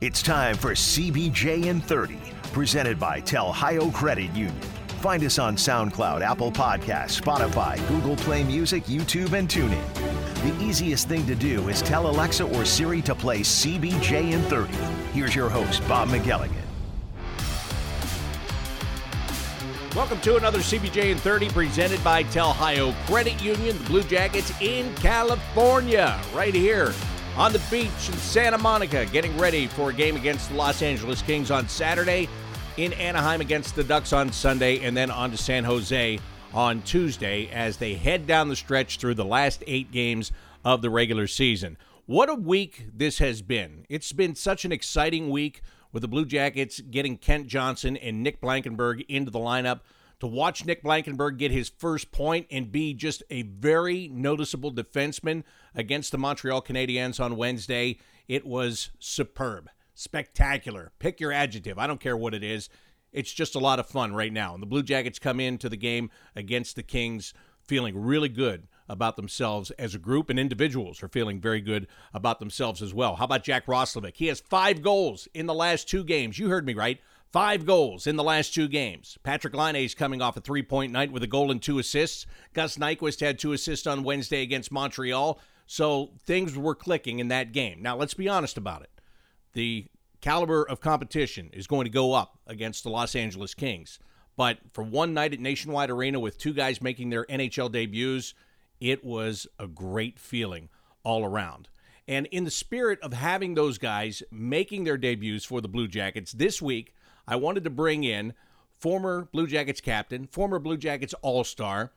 It's time for CBJ in 30, presented by Telhio Credit Union. Find us on SoundCloud, Apple Podcasts, Spotify, Google Play Music, YouTube, and TuneIn. The easiest thing to do is tell Alexa or Siri to play CBJ in 30. Here's your host, Bob McElligott. Welcome to another CBJ in 30 presented by Telhio Credit Union, the Blue Jackets in California, right here on the beach in Santa Monica, getting ready for a game against the Los Angeles Kings on Saturday, in Anaheim against the Ducks on Sunday, and then on to San Jose on Tuesday as they head down the stretch through the last eight games of the regular season. What a week this has been! It's been such an exciting week with the Blue Jackets getting Kent Johnson and Nick Blankenburg into the lineup. To watch Nick Blankenburg get his first point and be just a very noticeable defenseman against the Montreal Canadiens on Wednesday, it was superb, spectacular. Pick your adjective. I don't care what it is. It's just a lot of fun right now. And the Blue Jackets come into the game against the Kings feeling really good about themselves as a group, and individuals are feeling very good about themselves as well. How about Jack Roslovic? He has five goals in the last two games. You heard me right. Five goals in the last two games. Patrik Laine is coming off a three point night with a goal and two assists. Gus Nyquist had two assists on Wednesday against Montreal. So things were clicking in that game. Now, let's be honest about it. The caliber of competition is going to go up against the Los Angeles Kings. But for one night at Nationwide Arena with two guys making their NHL debuts, it was a great feeling all around. And in the spirit of having those guys making their debuts for the Blue Jackets this week, I wanted to bring in former Blue Jackets captain, former Blue Jackets All Star,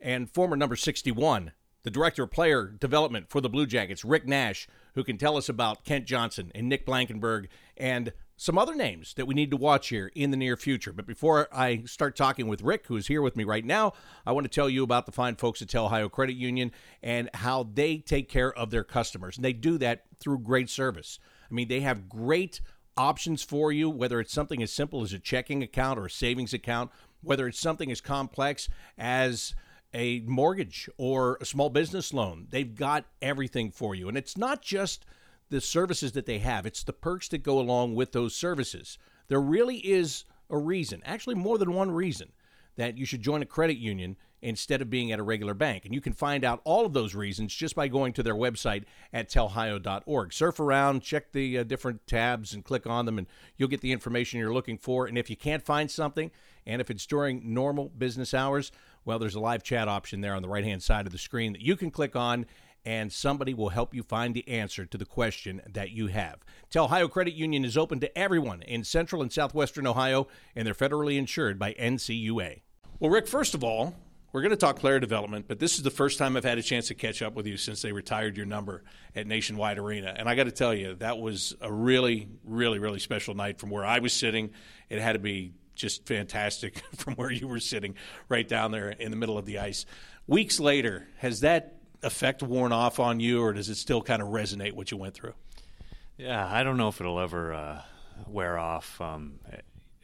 and former number 61, the director of player development for the Blue Jackets, Rick Nash, who can tell us about Kent Johnson and Nick Blankenburg and some other names that we need to watch here in the near future. But before I start talking with Rick, who's here with me right now, I want to tell you about the fine folks at Telhio Credit Union and how they take care of their customers. And they do that through great service. I mean, they have great options for you, whether it's something as simple as a checking account or a savings account, whether it's something as complex as a mortgage or a small business loan. They've got everything for you. And it's not just the services that they have, it's the perks that go along with those services. There really is a reason, actually, more than one reason, that you should join a credit union instead of being at a regular bank. And you can find out all of those reasons just by going to their website at telhio.org. Surf around, check the uh, different tabs, and click on them, and you'll get the information you're looking for. And if you can't find something, and if it's during normal business hours, well, there's a live chat option there on the right hand side of the screen that you can click on and somebody will help you find the answer to the question that you have. Telhio Credit Union is open to everyone in central and southwestern Ohio, and they're federally insured by NCUA. Well, Rick, first of all, we're going to talk player development, but this is the first time I've had a chance to catch up with you since they retired your number at Nationwide Arena. And I got to tell you, that was a really, really, really special night from where I was sitting. It had to be just fantastic from where you were sitting right down there in the middle of the ice. Weeks later, has that effect worn off on you, or does it still kind of resonate what you went through? Yeah, I don't know if it'll ever uh, wear off. Um,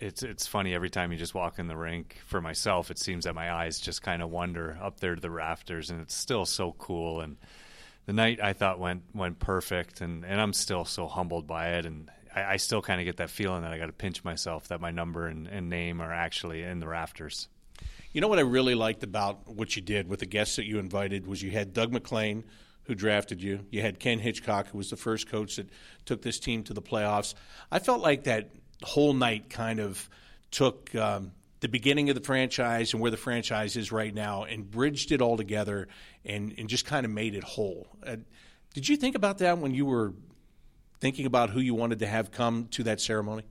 it's it's funny every time you just walk in the rink. For myself, it seems that my eyes just kind of wander up there to the rafters, and it's still so cool. And the night I thought went went perfect, and, and I'm still so humbled by it. And I, I still kind of get that feeling that I got to pinch myself that my number and, and name are actually in the rafters. You know what I really liked about what you did with the guests that you invited was you had Doug MacLean, who drafted you. You had Ken Hitchcock, who was the first coach that took this team to the playoffs. I felt like that whole night kind of took um, the beginning of the franchise and where the franchise is right now and bridged it all together and, and just kind of made it whole. Uh, did you think about that when you were thinking about who you wanted to have come to that ceremony?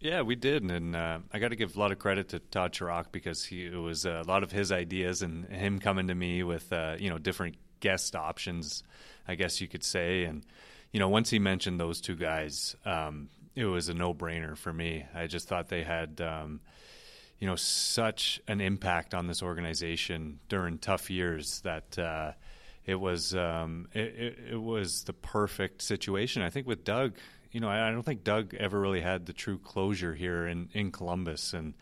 Yeah, we did, and uh, I got to give a lot of credit to Todd Sharrock because he it was a lot of his ideas and him coming to me with uh, you know different guest options, I guess you could say, and you know once he mentioned those two guys, um, it was a no brainer for me. I just thought they had, um, you know, such an impact on this organization during tough years that uh, it was um, it, it, it, was the perfect situation. I think with Doug, you know, I, I don't think Doug ever really had the true closure here in in Columbus, and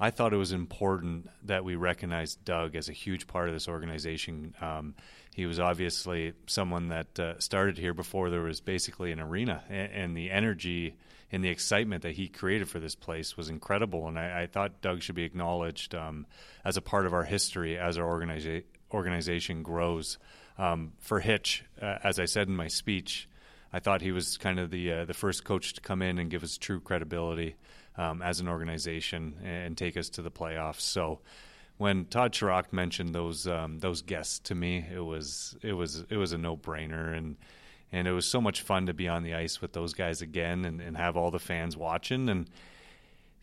I thought it was important that we recognize Doug as a huge part of this organization. Um, he was obviously someone that uh, started here before there was basically an arena, and, and, the energy and the excitement that he created for this place was incredible. And I, I thought Doug should be acknowledged um, as a part of our history as our organiza- organization grows. Um, for Hitch, uh, as I said in my speech, I thought he was kind of the uh, the first coach to come in and give us true credibility um, as an organization and take us to the playoffs. So when Todd Sharrock mentioned those um, those guests to me, it was it was it was a no brainer, and and it was so much fun to be on the ice with those guys again and, and have all the fans watching and.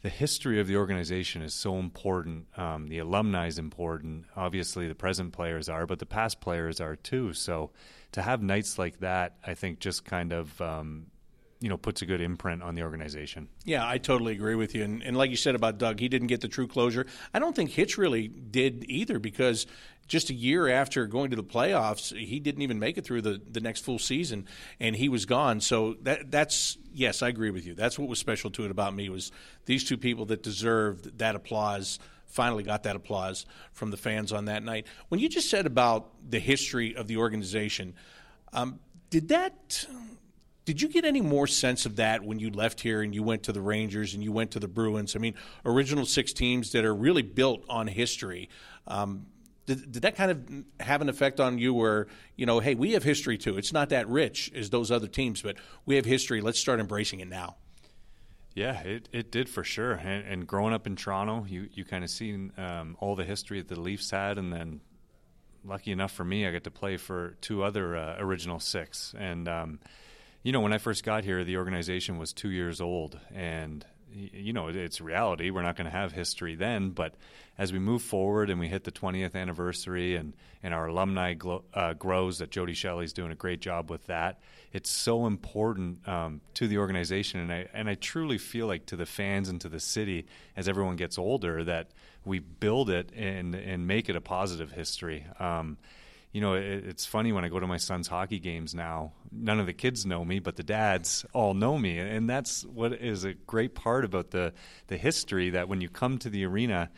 The history of the organization is so important. Um, the alumni is important. Obviously, the present players are, but the past players are too. So, to have nights like that, I think just kind of um, you know puts a good imprint on the organization. Yeah, I totally agree with you. And, and, like you said about Doug, he didn't get the true closure. I don't think Hitch really did either because just a year after going to the playoffs, he didn't even make it through the, the next full season, and he was gone. So that that's yes, I agree with you. That's what was special to it about me was these two people that deserved that applause finally got that applause from the fans on that night. When you just said about the history of the organization, um, did that did you get any more sense of that when you left here and you went to the Rangers and you went to the Bruins? I mean, original six teams that are really built on history. Um, did, did, that kind of have an effect on you where, you know, hey, we have history too. It's not that rich as those other teams, but we have history. Let's start embracing it now. Yeah, it, it did for sure. And, and growing up in Toronto, you, you kind of seen um, all the history that the Leafs had. And then, lucky enough for me, I get to play for two other uh, original six. And, um, you know, when I first got here, the organization was two years old, and you know, it's reality. We're not going to have history then, but as we move forward and we hit the 20th anniversary and, and our alumni glo- uh, grows, that Jody Shelley's doing a great job with that. It's so important um, to the organization, and I and I truly feel like to the fans and to the city as everyone gets older that we build it and and make it a positive history. Um, you know, it, it's funny when I go to my son's hockey games now. None of the kids know me, but the dads all know me, and that's what is a great part about the the history. That when you come to the arena,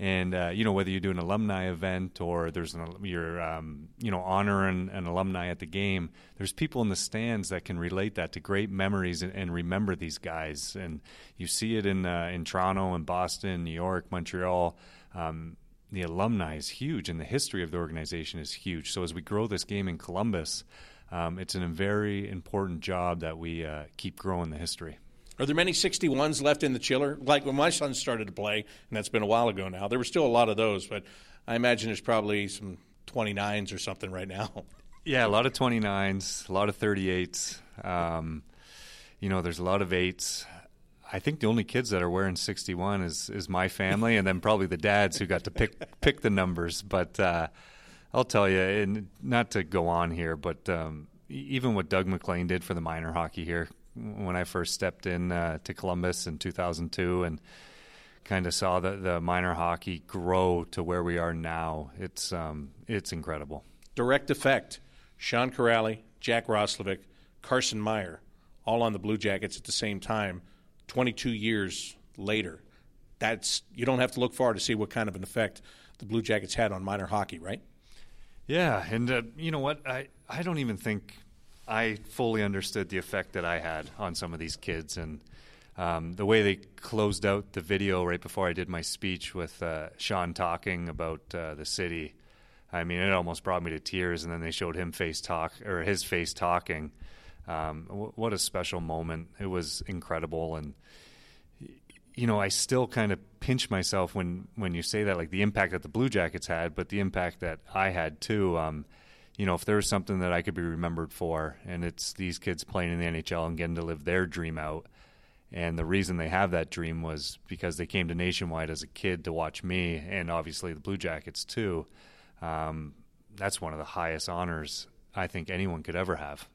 and uh, you know whether you do an alumni event or there's an you're um, you know honoring an alumni at the game, there's people in the stands that can relate that to great memories and, and remember these guys. And you see it in uh, in Toronto and Boston, New York, Montreal. Um, the alumni is huge and the history of the organization is huge. So as we grow this game in Columbus, um, it's a very important job that we uh, keep growing the history. Are there many 61s left in the chiller? Like when my son started to play, and that's been a while ago now, there were still a lot of those, but I imagine there's probably some 29s or something right now. Yeah, a lot of 29s, a lot of 38s. Um, you know, there's a lot of eights. I think the only kids that are wearing 61 is is my family, and then probably the dads who got to pick pick the numbers. But uh, I'll tell you, and not to go on here, but um, even what Doug MacLean did for the minor hockey here when I first stepped in uh, to Columbus in 2002, and kind of saw the, the minor hockey grow to where we are now. It's um, it's incredible. Direct effect. Sean Kuraly, Jack Roslovic, Carson Meyer, all on the Blue Jackets at the same time 22 years later. That's you don't have to look far to see what kind of an effect the Blue Jackets had on minor hockey, right? Yeah, and uh, you know what? I I don't even think I fully understood the effect that I had on some of these kids, and um, the way they closed out the video right before I did my speech with uh, Sean talking about uh, the city. I mean, it almost brought me to tears, and then they showed him face talk or his face talking um, w- what a special moment! It was incredible, and you know, I still kind of pinch myself when when you say that, like the impact that the Blue Jackets had, but the impact that I had too. Um, you know, if there was something that I could be remembered for, and it's these kids playing in the NHL and getting to live their dream out. And the reason they have that dream was because they came to Nationwide as a kid to watch me, and obviously the Blue Jackets too. Um, that's one of the highest honors I think anyone could ever have.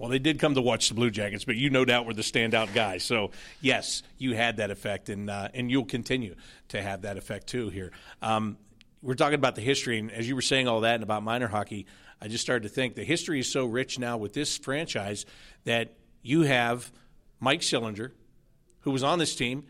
Well, they did come to watch the Blue Jackets, but you no doubt were the standout guy. So yes, you had that effect, and uh, and you'll continue to have that effect too. Here, um, we're talking about the history, and as you were saying all that and about minor hockey, I just started to think the history is so rich now with this franchise that you have Mike Sillinger, who was on this team,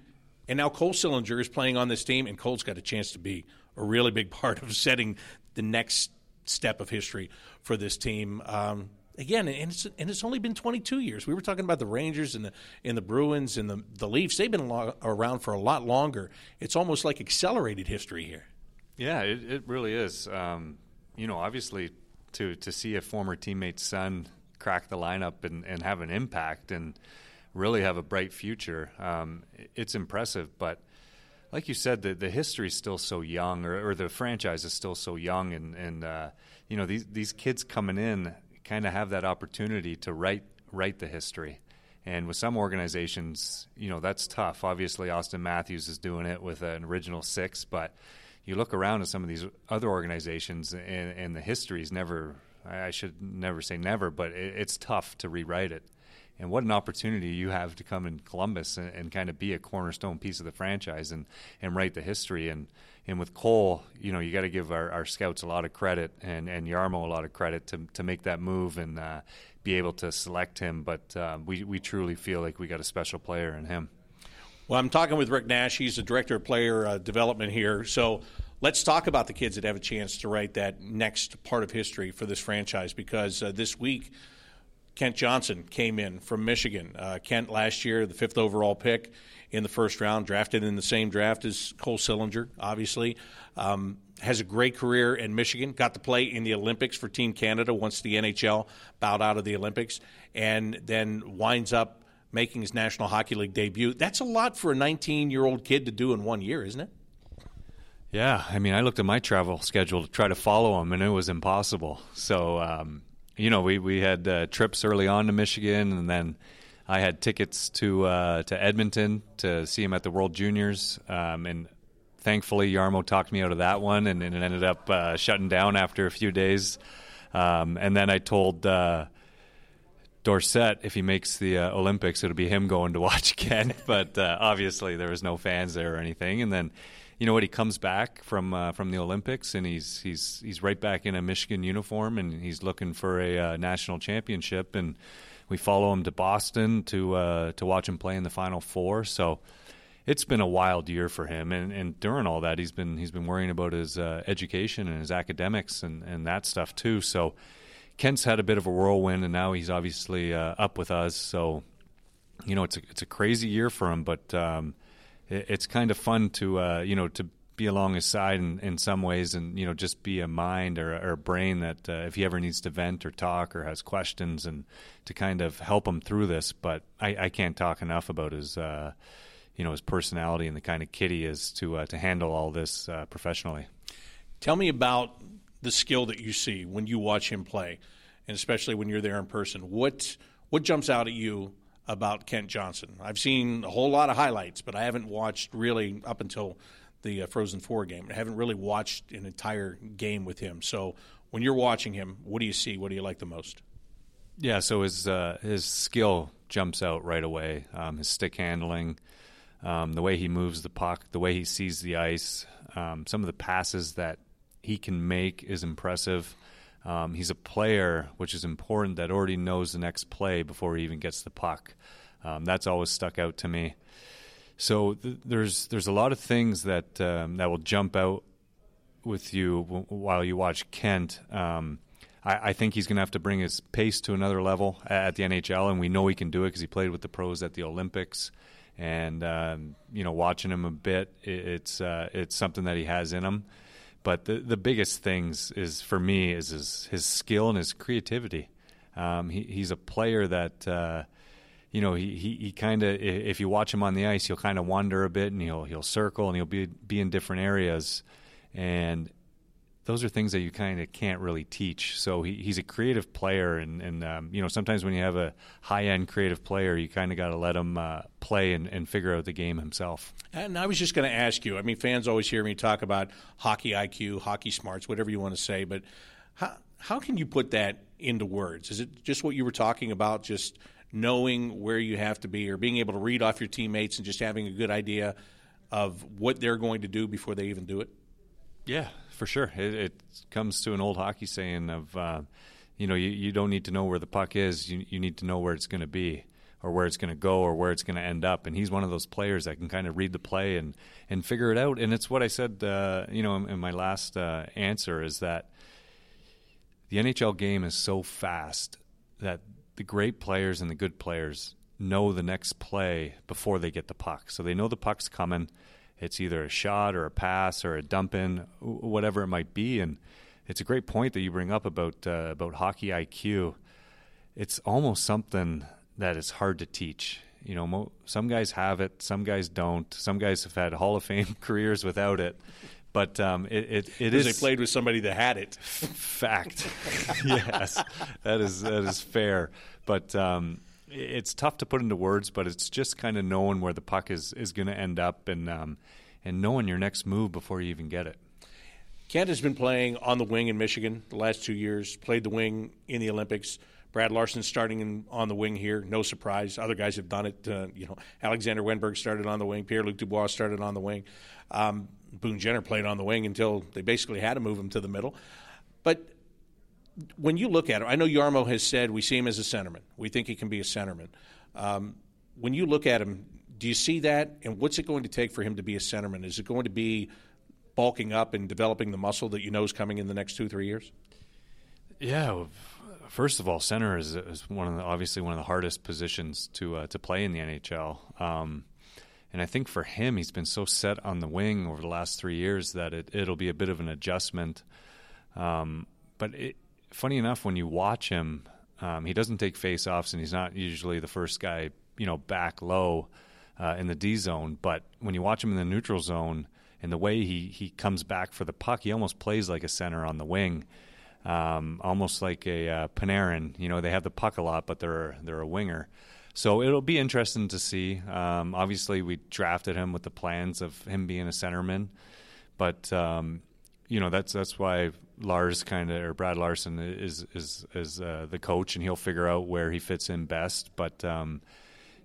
and now Cole Sillinger is playing on this team, and Cole's got a chance to be a really big part of setting the next step of history for this team. Um, again, and it's and it's only been 22 years. We were talking about the Rangers and the and the Bruins and the the Leafs. They've been around for a lot longer. It's almost like accelerated history here. Yeah, it, it really is. Um, you know, obviously, to to see a former teammate's son crack the lineup and, and have an impact and really have a bright future, um, it's impressive. But like you said, the the history is still so young, or, or, the franchise is still so young, and and uh, you know these these kids coming in kind of have that opportunity to write write the history. And with some organizations, you know, that's tough. Obviously, Auston Matthews is doing it with an original six, but you look around at some of these other organizations, and, and the history is never. I should never say never, but it, it's tough to rewrite it. And what an opportunity you have to come in Columbus and, and, kind of be a cornerstone piece of the franchise and, and write the history. And and with Cole, you know, you got to give our, our scouts a lot of credit and, and Jarmo a lot of credit to, to make that move and uh, be able to select him. But uh, we, we truly feel like we got a special player in him. Well, I'm talking with Rick Nash. He's the director of player uh, development here. So let's talk about the kids that have a chance to write that next part of history for this franchise because uh, this week, Kent Johnson came in from Michigan. Uh, Kent last year, the fifth overall pick in the first round, drafted in the same draft as Cole Sillinger, obviously. Um, has a great career in Michigan, got to play in the Olympics for Team Canada once the NHL bowed out of the Olympics, and then winds up making his National Hockey League debut. That's a lot for a 19 year old kid to do in one year, isn't it? Yeah, I mean, I looked at my travel schedule to try to follow him, and it was impossible. So, um, you know, we we had uh, trips early on to Michigan, and then I had tickets to uh, to Edmonton to see him at the World Juniors, um, and thankfully Jarmo talked me out of that one, and, and it ended up uh, shutting down after a few days. Um, and then I told uh, Dorsett if he makes the uh, Olympics, it'll be him going to watch again. but uh, obviously there was no fans there or anything. And then, you know what? He comes back from uh, from the Olympics, and he's he's he's right back in a Michigan uniform, and he's looking for a uh, national championship and we follow him to Boston to uh, to watch him play in the Final Four. So it's been a wild year for him, and, and during all that, he's been he's been worrying about his uh, education and his academics and, and that stuff too. So Kent's had a bit of a whirlwind, and now he's obviously uh, up with us. So you know, it's a, it's a crazy year for him, but um, it, it's kind of fun to uh, you know to be along his side in, in some ways and you know just be a mind or, a brain that uh, if he ever needs to vent or talk or has questions and to kind of help him through this but I, I can't talk enough about his uh, you know his personality and the kind of kid he is to uh, to handle all this uh, professionally tell me about the skill that you see when you watch him play and especially when you're there in person what what jumps out at you about Kent Johnson. I've seen a whole lot of highlights, but I haven't watched really up until the uh, Frozen Four game. I haven't really watched an entire game with him. So when you're watching him, what do you see? What do you like the most? Yeah, so his uh, his skill jumps out right away. Um, his stick handling, um, the way he moves the puck, the way he sees the ice, um, some of the passes that he can make is impressive. Um, he's a player, which is important, that already knows the next play before he even gets the puck. Um, that's always stuck out to me. So th- there's there's a lot of things that um, that will jump out with you w- while you watch Kent. Um, I, I, think he's going to have to bring his pace to another level at the NHL, and we know he can do it because he played with the pros at the Olympics. And um, you know, watching him a bit, it, it's uh, it's something that he has in him. But the the biggest things is for me is his, his skill and his creativity. Um, he, he's a player that. Uh, you know, he he, he kind of if you watch him on the ice, he'll kind of wander a bit and he'll he'll circle and he'll be be in different areas, and those are things that you kind of can't really teach. So he, he's a creative player, and and um, you know sometimes when you have a high end creative player, you kind of got to let him uh, play and, and figure out the game himself. And I was just going to ask you. I mean, fans always hear me talk about hockey IQ, hockey smarts, whatever you want to say, but how how can you put that into words? Is it just what you were talking about? Just knowing where you have to be or being able to read off your teammates and just having a good idea of what they're going to do before they even do it? Yeah, for sure. It, it comes to an old hockey saying of, uh, you know, you, you don't need to know where the puck is. You, you need to know where it's going to be or where it's going to go or where it's going to end up. And he's one of those players that can kind of read the play and, and figure it out. And it's what I said, uh, you know, in, in my last uh, answer is that – the NHL game is so fast that the great players and the good players know the next play before they get the puck. So they know the puck's coming. It's either a shot or a pass or a dump in, whatever it might be. And it's a great point that you bring up about uh, about hockey IQ. It's almost something that is hard to teach. You know, mo- some guys have it, some guys don't. Some guys have had Hall of Fame careers without it. But um, it, it, it is. They played with somebody that had it. Fact. yes, that is that is fair. But um, it's tough to put into words. But it's just kind of knowing where the puck is is going to end up and um, and knowing your next move before you even get it. Kent has been playing on the wing in Michigan the last two years. Played the wing in the Olympics. Brad Larsen starting in, on the wing here, no surprise. Other guys have done it. Uh, you know, Alexander Wennberg started on the wing. Pierre Luc Dubois started on the wing. Um, Boone Jenner played on the wing until they basically had to move him to the middle. But when you look at him, I know Jarmo has said we see him as a centerman. We think he can be a centerman. Um, when you look at him, do you see that? And what's it going to take for him to be a centerman? Is it going to be bulking up and developing the muscle that you know is coming in the next two, three years? Yeah. First of all, center is, is one of the, obviously one of the hardest positions to uh, to play in the NHL. Um, and I think for him, he's been so set on the wing over the last three years that it, it'll be a bit of an adjustment. Um, but it, funny enough, when you watch him, um, he doesn't take face-offs, and he's not usually the first guy, you know, back low uh, in the D zone. But when you watch him in the neutral zone, and the way he he comes back for the puck, he almost plays like a center on the wing, um, almost like a uh, Panarin. You know, they have the puck a lot, but they're they're a winger. So it'll be interesting to see. Um, obviously, we drafted him with the plans of him being a centerman, but um, you know that's that's why Lars kind of or Brad Larsen is is is uh, the coach, and he'll figure out where he fits in best. But um,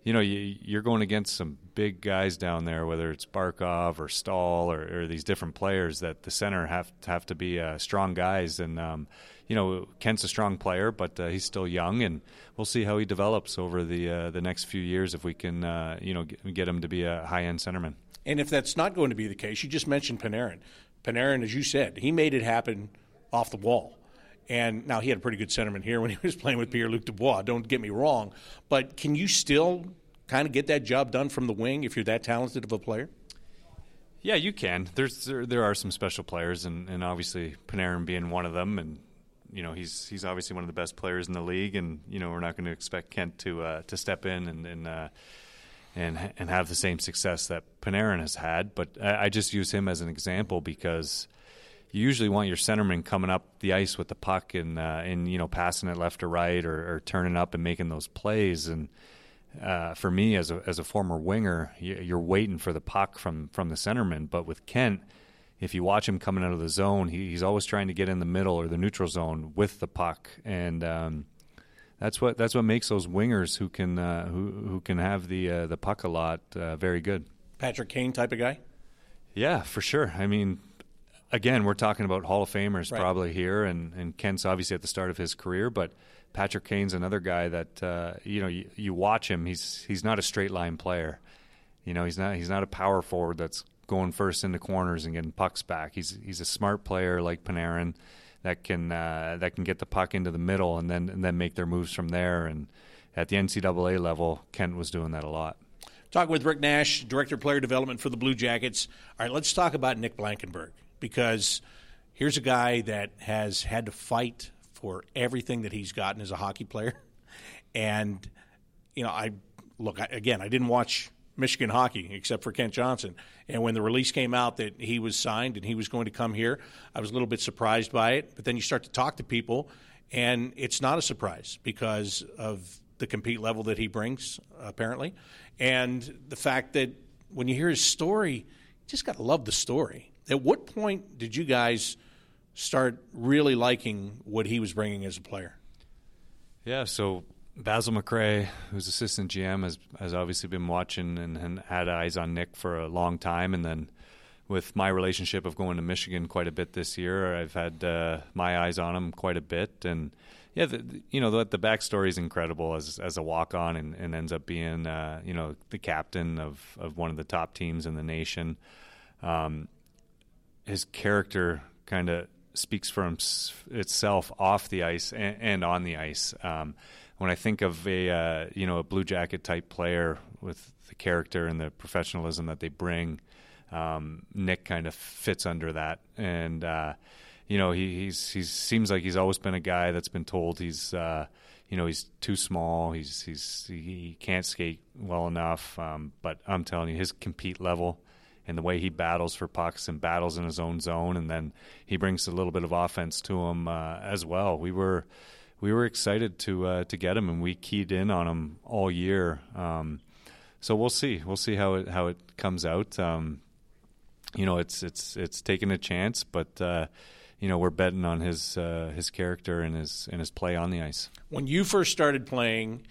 you know, you, are going against some big guys down there, whether it's Barkov or Staal or, or these different players that the center have have to be uh, strong guys. And um, you know, Kent's a strong player, but uh, he's still young, and we'll see how he develops over the uh, the next few years if we can, uh, you know, get, get him to be a high end centerman. And if that's not going to be the case, you just mentioned Panarin. Panarin, as you said, he made it happen off the wall. And now he had a pretty good centerman here when he was playing with Pierre Luc Dubois. Don't get me wrong, but can you still kind of get that job done from the wing if you're that talented of a player? Yeah, you can. There's there, there are some special players, and, and obviously Panarin being one of them, and you know he's he's obviously one of the best players in the league, and you know we're not going to expect Kent to uh, to step in and and, uh, and and have the same success that Panarin has had. But I, I just use him as an example because you usually want your centerman coming up the ice with the puck and uh, and you know passing it left or right or, or, turning up and making those plays. And uh, for me, as a as a former winger, you're waiting for the puck from from the centerman. But with Kent, if you watch him coming out of the zone, he, he's always trying to get in the middle or the neutral zone with the puck, and um, that's what that's what makes those wingers who can uh, who who can have the uh, the puck a lot uh, very good. Patrick Kane type of guy. Yeah, for sure. I mean, again, we're talking about Hall of Famers right. probably here, and, and Kent's obviously at the start of his career, but Patrick Kane's another guy that uh, you know you, you, watch him. He's he's not a straight line player. You know, he's not he's not a power forward that's going first into corners and getting pucks back. He's he's a smart player like Panarin that can uh, that can get the puck into the middle and then and then make their moves from there. And at the NCAA level, Kent was doing that a lot. Talking with Rick Nash, Director of Player Development for the Blue Jackets. All right, let's talk about Nick Blankenburg because here's a guy that has had to fight for everything that he's gotten as a hockey player. And, you know, I look, I, again, I didn't watch Michigan hockey except for Kent Johnson. And when the release came out that he was signed and he was going to come here, I was a little bit surprised by it. But then you start to talk to people, and it's not a surprise because of the compete level that he brings, apparently, and the fact that when you hear his story, you just got to love the story. At what point did you guys start really liking what he was bringing as a player? Yeah, so Basil McRae, who's assistant GM, has has obviously been watching and, and, had eyes on Nick for a long time, and then with my relationship of going to Michigan quite a bit this year, I've had uh, my eyes on him quite a bit, and yeah, the, you know the, the backstory is incredible as as a walk on, and, and, ends up being uh, you know the captain of of one of the top teams in the nation. Um, his character kind of speaks for itself off the ice and, and on the ice. Um, when I think of a uh, you know a Blue Jacket type player with the character and the professionalism that they bring, um, Nick kind of fits under that. And uh, you know he he's he seems like he's always been a guy that's been told he's uh, you know he's too small. He's he's he can't skate well enough. Um, but I'm telling you, his compete level and the way he battles for pucks and battles in his own zone, and then he brings a little bit of offense to him uh, as well. We were we were excited to uh, to get him, and we keyed in on him all year. Um, so we'll see. We'll see how it how it comes out. Um, you know, it's it's it's taking a chance, but uh, you know we're betting on his uh, his character and his and his play on the ice. When you first started playing,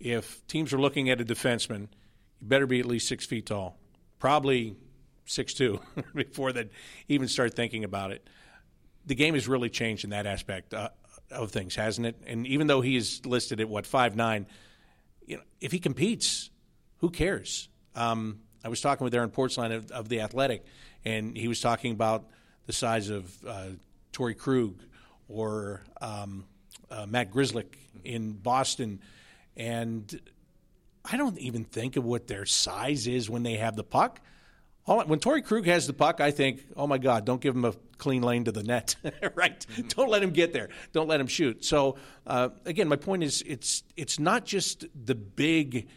if teams are looking at a defenseman, you better be at least six feet tall, probably six two before they even start thinking about it. The game has really changed in that aspect uh, of things, hasn't it? And even though he is listed at what five nine, you know, if he competes, who cares? Um, I was talking with Aaron Portzline of, of, the Athletic, and he was talking about the size of uh, Torey Krug or um, uh, Matt Grzelcyk in Boston, and I don't even think of what their size is when they have the puck. All, when Torey Krug has the puck, I think, oh my God, don't give him a clean lane to the net, right? Mm-hmm. Don't let him get there. Don't let him shoot. So uh, again, my point is, it's it's not just the big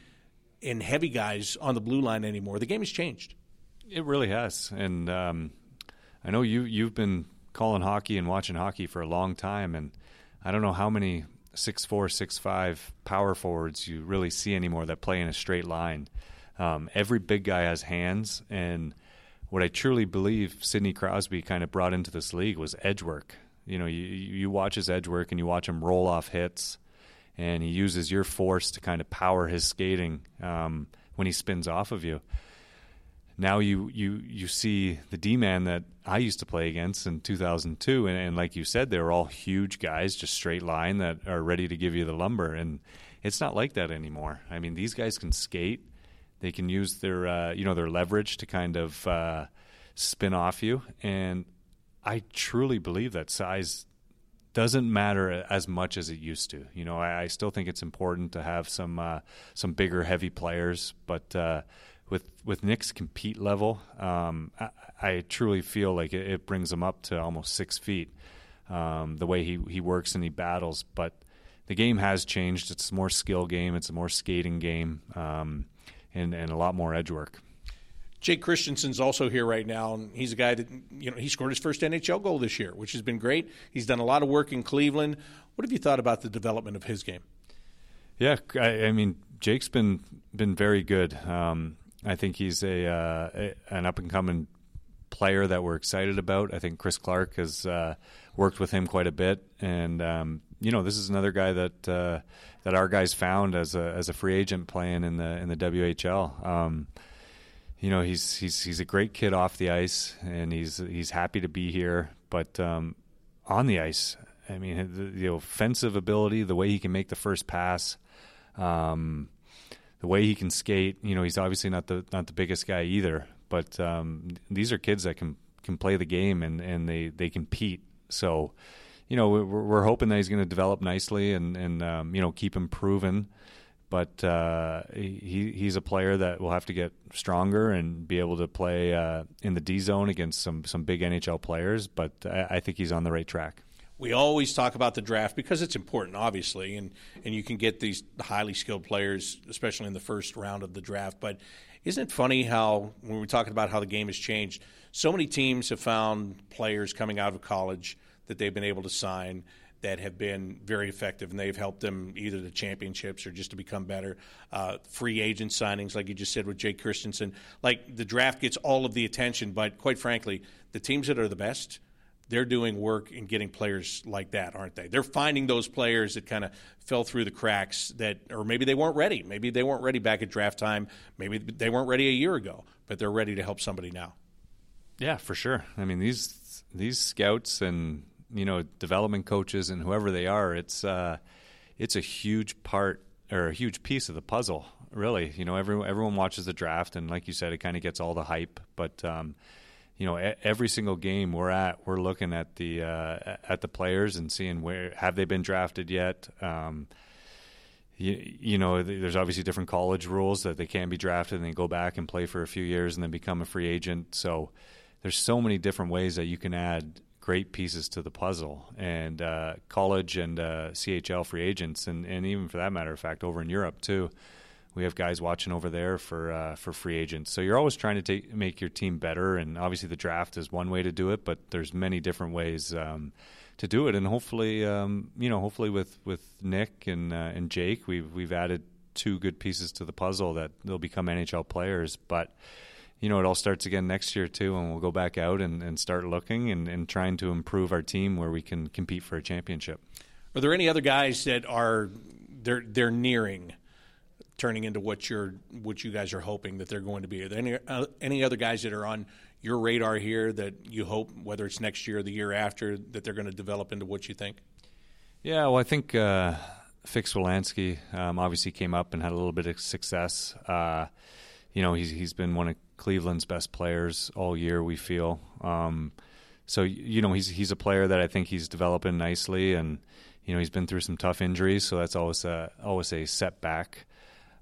and heavy guys on the blue line anymore. The game has changed. It really has, and um, I know you you've been calling hockey and watching hockey for a long time, and I don't know how many six four, six five power forwards you really see anymore that play in a straight line. Um, every big guy has hands, and what I truly believe Sidney Crosby kind of brought into this league was edge work. You know, you, you watch his edge work and you watch him roll off hits, and he uses your force to kind of power his skating um, when he spins off of you. Now you you you see the D man that I used to play against in 2002, and, and like you said, they were all huge guys, just straight line that are ready to give you the lumber, and it's not like that anymore. I mean, these guys can skate they can use their uh, you know their leverage to kind of uh, spin off you, and I truly believe that size doesn't matter as much as it used to. You know, I, I still think it's important to have some uh, some bigger, heavy players, but uh, with with Nick's compete level, um, I, I, truly feel like it, it, brings him up to almost six feet. Um, the way he he works and he battles, but the game has changed. It's a more skill game. It's a more skating game. Um, and, and a lot more edge work. Jake Christiansen's also here right now, and he's a guy that you know he scored his first NHL goal this year, which has been great. He's done a lot of work in Cleveland. What have you thought about the development of his game? Yeah, I, I mean Jake's been been very good. Um, I think he's a, uh, a an up and coming player that we're excited about. I think Chris Clark has uh, worked with him quite a bit, and um, you know, this is another guy that uh, that our guys found as a as a free agent playing in the in the WHL. Um, you know, he's he's he's a great kid off the ice, and he's he's happy to be here. But um, on the ice, I mean, the, the, offensive ability, the way he can make the first pass, um, the way he can skate. You know, he's obviously not the not the biggest guy either, but um, these are kids that can can play the game and and they they compete. So you know, we're, we're hoping that he's going to develop nicely and and um, you know keep improving. But uh, he he's a player that will have to get stronger and be able to play uh, in the D zone against some some big NHL players. But I, I think he's on the right track we always talk about the draft because it's important, obviously, and, and you can get these highly skilled players, especially in the first round of the draft. But isn't it funny how, when we're talking about how the game has changed, so many teams have found players coming out of college that they've been able to sign that have been very effective, and they've helped them either to championships or just to become better. Uh, free agent signings, like you just said with Jake Christiansen, like the draft gets all of the attention, but quite frankly, the teams that are the best. They're doing work in getting players like that, aren't they? They're finding those players that kind of fell through the cracks that, or maybe they weren't ready. Maybe they weren't ready back at draft time. Maybe they weren't ready a year ago, but they're ready to help somebody now. Yeah, for sure. I mean, these these scouts and you know development coaches and whoever they are, it's uh, it's a huge part or a huge piece of the puzzle. Really, you know, everyone everyone watches the draft, and like you said, it kind of gets all the hype. But um, you know, every single game we're at, we're looking at the uh, at the players and seeing where have they been drafted yet. Um, you, you, know, there's obviously different college rules that they can be drafted and then go back and play for a few years and then become a free agent. So there's so many different ways that you can add great pieces to the puzzle. And uh, college and uh, CHL free agents, and, and even for that matter of fact, over in Europe too we have guys watching over there for uh, for free agents. So you're always trying to take, make your team better, and obviously the draft is one way to do it, but there's many different ways um, to do it. And hopefully, um, you know, hopefully with with Nick and uh, and Jake, we've we've added two good pieces to the puzzle that they'll become NHL players. But you know, it all starts again next year too, and we'll go back out and, and start looking and, and trying to improve our team where we can compete for a championship. Are there any other guys that are they're they're nearing? turning into what you're what you guys are hoping that they're going to be. Are there any uh, any other guys that are on your radar here that you hope, whether it's next year or the year after, that they're going to develop into what you think? Yeah, well, I think uh, Fix Wolansky um, obviously came up and had a little bit of success. Uh, you know, he's he's been one of Cleveland's best players all year. We feel. Um, so you know, he's he's a player that I think he's developing nicely, and you know, he's been through some tough injuries, so that's always a always a setback.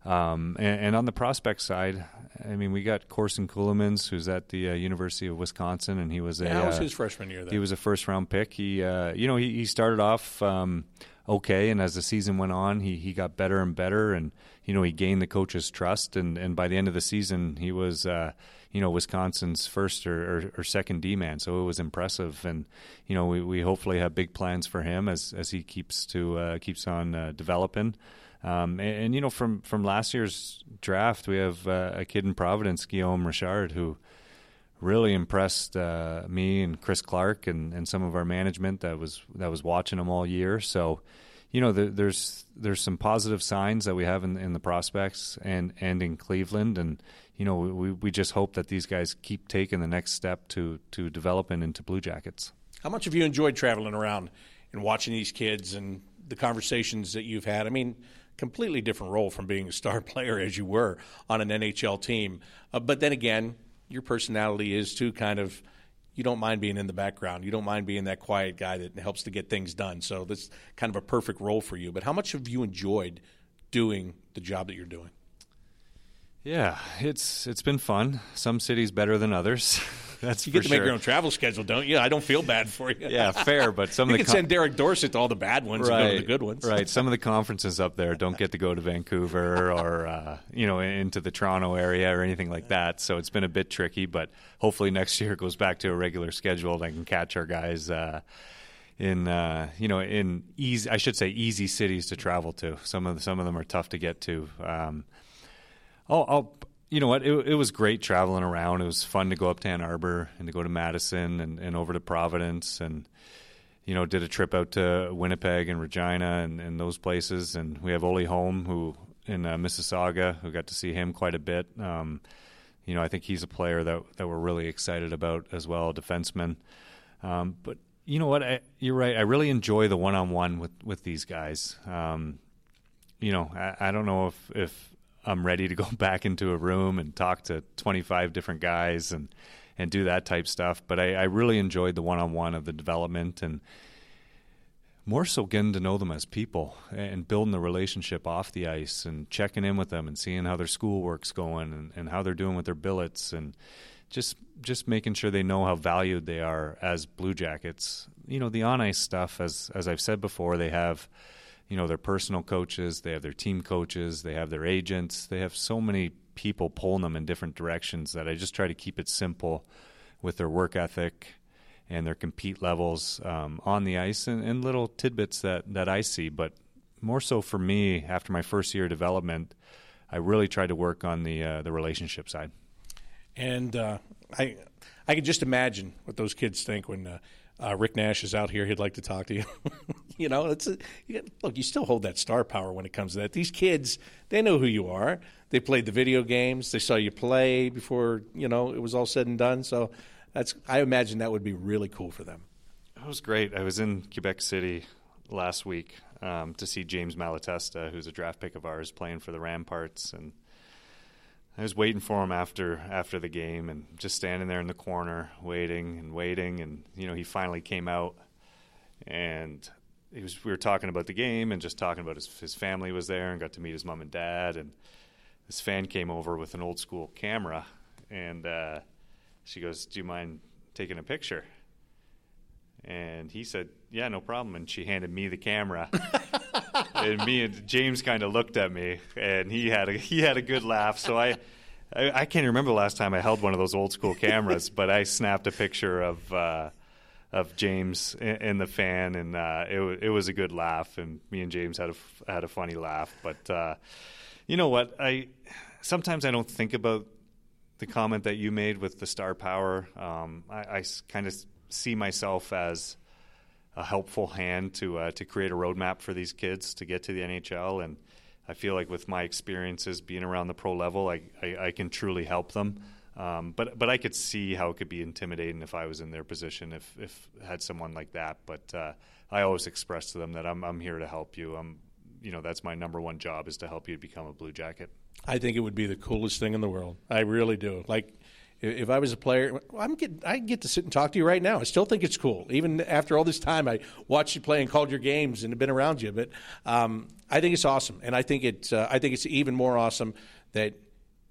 Um, and, and, on the prospect side, I mean, we got Corson Ceulemans, who's at the uh, University of Wisconsin, and he was yeah, a. How was uh, his freshman year? Then? He was a first round pick. He, uh, you know, he, he started off um, okay, and as the season went on, he he got better and better, and you know, he gained the coach's trust, and and by the end of the season, he was. Uh, you know Wisconsin's first or, or, or second D man, so it was impressive, and you know we, we hopefully have big plans for him as as he keeps to uh, keeps on uh, developing. Um, and, and, you know, from from last year's draft, we have uh, a kid in Providence, Guillaume Richard, who really impressed uh, me and Chris Clark and, and some of our management that was that was watching him all year. So, you know, the, there's there's some positive signs that we have in, in the prospects and and in Cleveland, and you know, we we just hope that these guys keep taking the next step to to developing into Blue Jackets. How much have you enjoyed traveling around and watching these kids and the conversations that you've had? I mean completely different role from being a star player as you were on an NHL team. Uh, but then again, your personality is too kind of you don't mind being in the background. You don't mind being that quiet guy that helps to get things done. So that's kind of a perfect role for you. But how much have you enjoyed doing the job that you're doing? Yeah, it's it's been fun. Some cities better than others. That's you get to sure. make your own travel schedule, don't you? I don't feel bad for you. yeah, fair, but some you of the can send Derek Dorsett to all the bad ones right, and go to the good ones. right. Some of the conferences up there don't get to go to Vancouver or uh, you know into the Toronto area or anything like that. So it's been a bit tricky, but hopefully next year it goes back to a regular schedule and I can catch our guys. Uh, in uh, you know in easy I should say easy cities to travel to. Some of the, some of them are tough to get to. Um, I'll, I'll you know what? It, it, was great traveling around. It was fun to go up to Ann Arbor and to go to Madison and, and over to Providence and you know did a trip out to Winnipeg and Regina and, and those places. And we have Oli Holm who in uh, Mississauga who got to see him quite a bit. Um, you know I think he's a player that that we're really excited about as well, a defenseman. Um, but you know what? I, you're right. I really enjoy the one on one with with these guys. Um, you know, I, I don't know if if I'm ready to go back into a room and talk to 25 different guys and and do that type stuff. But I, I really enjoyed the one-on-one of the development and more so getting to know them as people and building the relationship off the ice and checking in with them and seeing how their schoolwork's going and, and how they're doing with their billets and just just making sure they know how valued they are as Blue Jackets. You know, the on ice stuff, as as I've said before, they have you know their personal coaches, they have their team coaches, they have their agents, they have so many people pulling them in different directions that I just try to keep it simple with their work ethic and their compete levels um, on the ice and, and, little tidbits that, that I see. But more so for me, after my first year of development, I really tried to work on the uh, the relationship side. And uh, I I can just imagine what those kids think when uh, uh, Rick Nash is out here. He'd like to talk to you. you know, it's a, look. You still hold that star power when it comes to that. These kids, they know who you are. They played the video games. They saw you play before you know it was all said and done. So that's. I imagine that would be really cool for them. It was great. I was in Quebec City last week um, to see James Malatesta, who's a draft pick of ours, playing for the Ramparts, and I was waiting for him after after the game and just standing there in the corner waiting and waiting and you know he finally came out and he was we were talking about the game and just talking about his his family was there and got to meet his mom and dad and this fan came over with an old school camera and uh, she goes do you mind taking a picture? And he said yeah no problem. And she handed me the camera. And me and James kind of looked at me, and he had a he had a good laugh. So I, I, I can't remember the last time I held one of those old school cameras, but I snapped a picture of uh, of James in, the fan, and uh, it it was a good laugh, and me and James had a had a funny laugh. But uh, you know what? I sometimes I don't think about the comment that you made with the star power. Um, I, I kind of see myself as a helpful hand to uh, to create a roadmap for these kids to get to the NHL. And I feel like with my experiences being around the pro level, I, I, I can truly help them. Um, but but I could see how it could be intimidating if I was in their position if if had someone like that. But uh, I always express to them that I'm I'm here to help you. I'm you know that's my number one job is to help you become a Blue Jacket. I think it would be the coolest thing in the world. I really do. Like if I was a player, I'm get, I get to sit and talk to you right now. I still think it's cool, even after all this time. I watched you play and called your games and have been around you, but um, I think it's awesome, and I think it. Uh, I think it's even more awesome that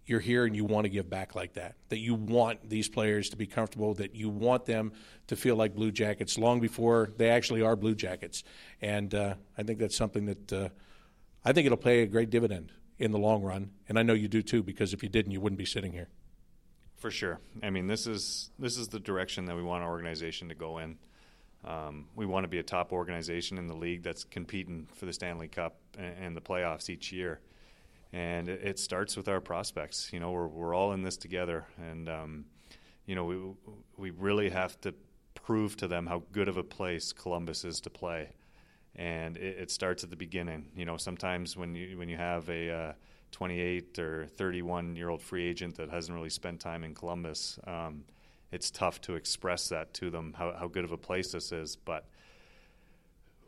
you're here and you want to give back like that. That you want these players to be comfortable. That you want them to feel like Blue Jackets long before they actually are Blue Jackets, and uh, I think that's something that uh, I think it'll pay a great dividend in the long run, and I know you do too. Because if you didn't, you wouldn't be sitting here. For sure. I mean, this is this is the direction that we want our organization to go in. Um, we want to be a top organization in the league that's competing for the Stanley Cup and, and the playoffs each year. And it, it, starts with our prospects. You know, we're we're all in this together, and um, you know, we we really have to prove to them how good of a place Columbus is to play. And it, it starts at the beginning. You know, sometimes when you when you have a uh, 28 or 31 year old free agent that hasn't really spent time in Columbus, um, it's tough to express that to them how, how good of a place this is. But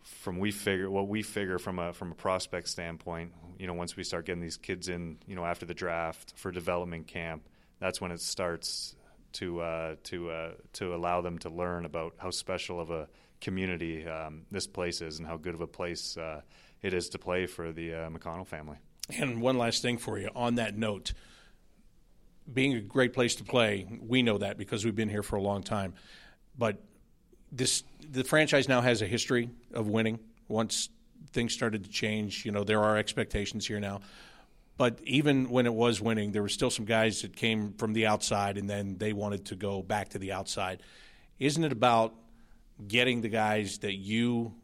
from we figure what we figure from a from a prospect standpoint, you know, once we start getting these kids in, you know, after the draft for development camp, that's when it starts to uh, to uh, to allow them to learn about how special of a community um, this place is and how good of a place uh, it is to play for the uh, McConnell family. And one last thing for you on that note being a great place to play, we know that because we've been here for a long time. But this the franchise now has a history of winning. Once things started to change, you know, there are expectations here now. But even when it was winning, there were still some guys that came from the outside and then they wanted to go back to the outside. Isn't it about getting the guys that you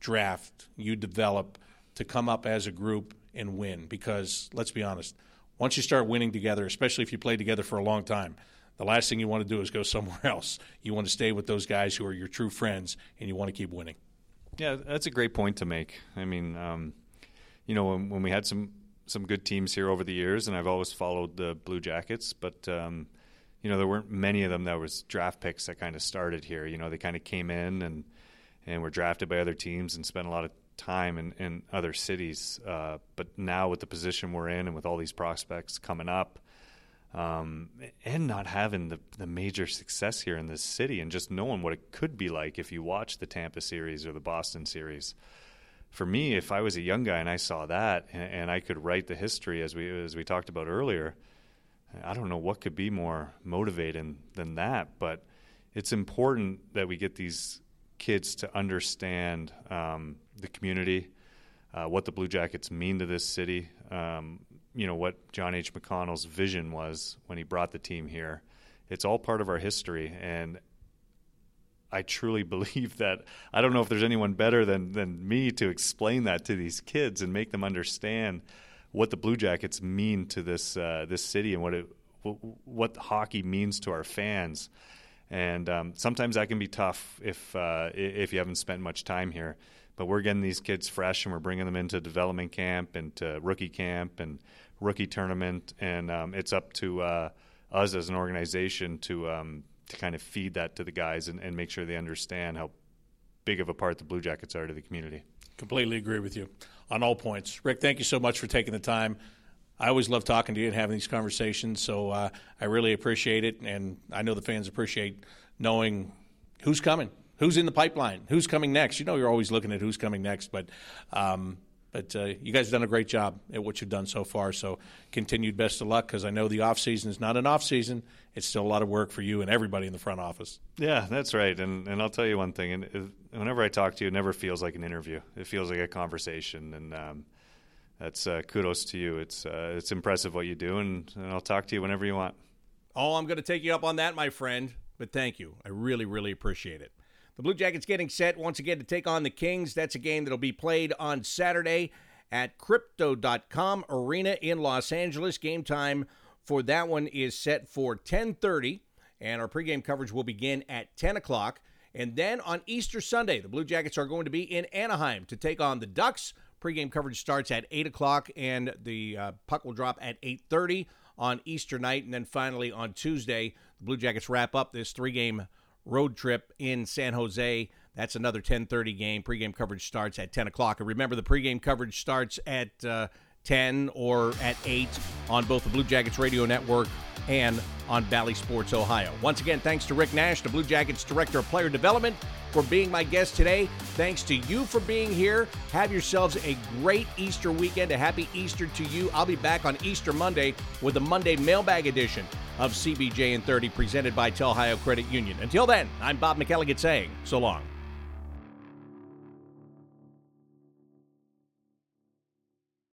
draft, you develop to come up as a group and win because let's be honest, once you start winning together, especially if you play together for a long time, the last thing you want to do is go somewhere else. You want to stay with those guys who are your true friends, and you want to keep winning. Yeah, that's a great point to make. I mean, um, you know, when, when, we had some some good teams here over the years, and I've always followed the Blue Jackets, but um, you know, there weren't many of them that was draft picks that kind of started here. You know, they kind of came in and and were drafted by other teams and spent a lot of time in, in other cities. Uh, but now with the position we're in and with all these prospects coming up, um, and not having the, the major success here in this city and just knowing what it could be like if you watch the Tampa series or the Boston series. For me, if I was a young guy and I saw that and, and I could write the history as we as we talked about earlier, I don't know what could be more motivating than that. But it's important that we get these kids to understand um, the community, uh, what the Blue Jackets mean to this city, um, you know, what John H. McConnell's vision was when he brought the team here. It's all part of our history. And I truly believe that I don't know if there's anyone better than, than me to explain that to these kids and make them understand what the Blue Jackets mean to this uh, this city and what it what hockey means to our fans. And um, sometimes that can be tough if uh, if you haven't spent much time here. But we're getting these kids fresh, and we're bringing them into development camp and to rookie camp and rookie tournament, and um, it's up to uh, us as an organization to um, to kind of feed that to the guys and, and make sure they understand how big of a part the Blue Jackets are to the community. Completely agree with you on all points. Rick, thank you so much for taking the time. I always love talking to you and having these conversations. So uh, I really appreciate it, and I know the fans appreciate knowing who's coming, who's in the pipeline, who's coming next. You know, you're always looking at who's coming next, but. Um, but uh, you guys have done a great job at what you've done so far. So continued best of luck because I know the off season is not an off season. It's still a lot of work for you and everybody in the front office. Yeah, that's right. And and I'll tell you one thing. And whenever I talk to you, it never feels like an interview. It feels like a conversation. And um, that's uh, kudos to you. It's uh, it's impressive what you do, and, and I'll talk to you whenever you want. Oh, I'm going to take you up on that, my friend. But thank you. I really, really appreciate it. The Blue Jackets getting set once again to take on the Kings. That's a game that'll be played on Saturday at Crypto.com Arena in Los Angeles. Game time for that one is set for 10:30, and our pregame coverage will begin at 10 o'clock. And then on Easter Sunday, the Blue Jackets are going to be in Anaheim to take on the Ducks. Pregame coverage starts at 8 o'clock, and the uh, puck will drop at 8:30 on Easter night, and then finally on Tuesday, the Blue Jackets wrap up this three-game road trip in San Jose. That's another 10:30 game. Pregame coverage starts at 10 o'clock. And remember, the pregame coverage starts at uh, 10 or at 8 on both the Blue Jackets Radio Network and on Bally Sports Ohio. Once again, thanks to Rick Nash, the Blue Jackets Director of Player Development, for being my guest today. Thanks to you for being here. Have yourselves a great Easter weekend. A happy Easter to you. I'll be back on Easter Monday with the Monday mailbag edition of CBJ and 30 presented by Telhio Credit Union. Until then, I'm Bob McElligott saying so long.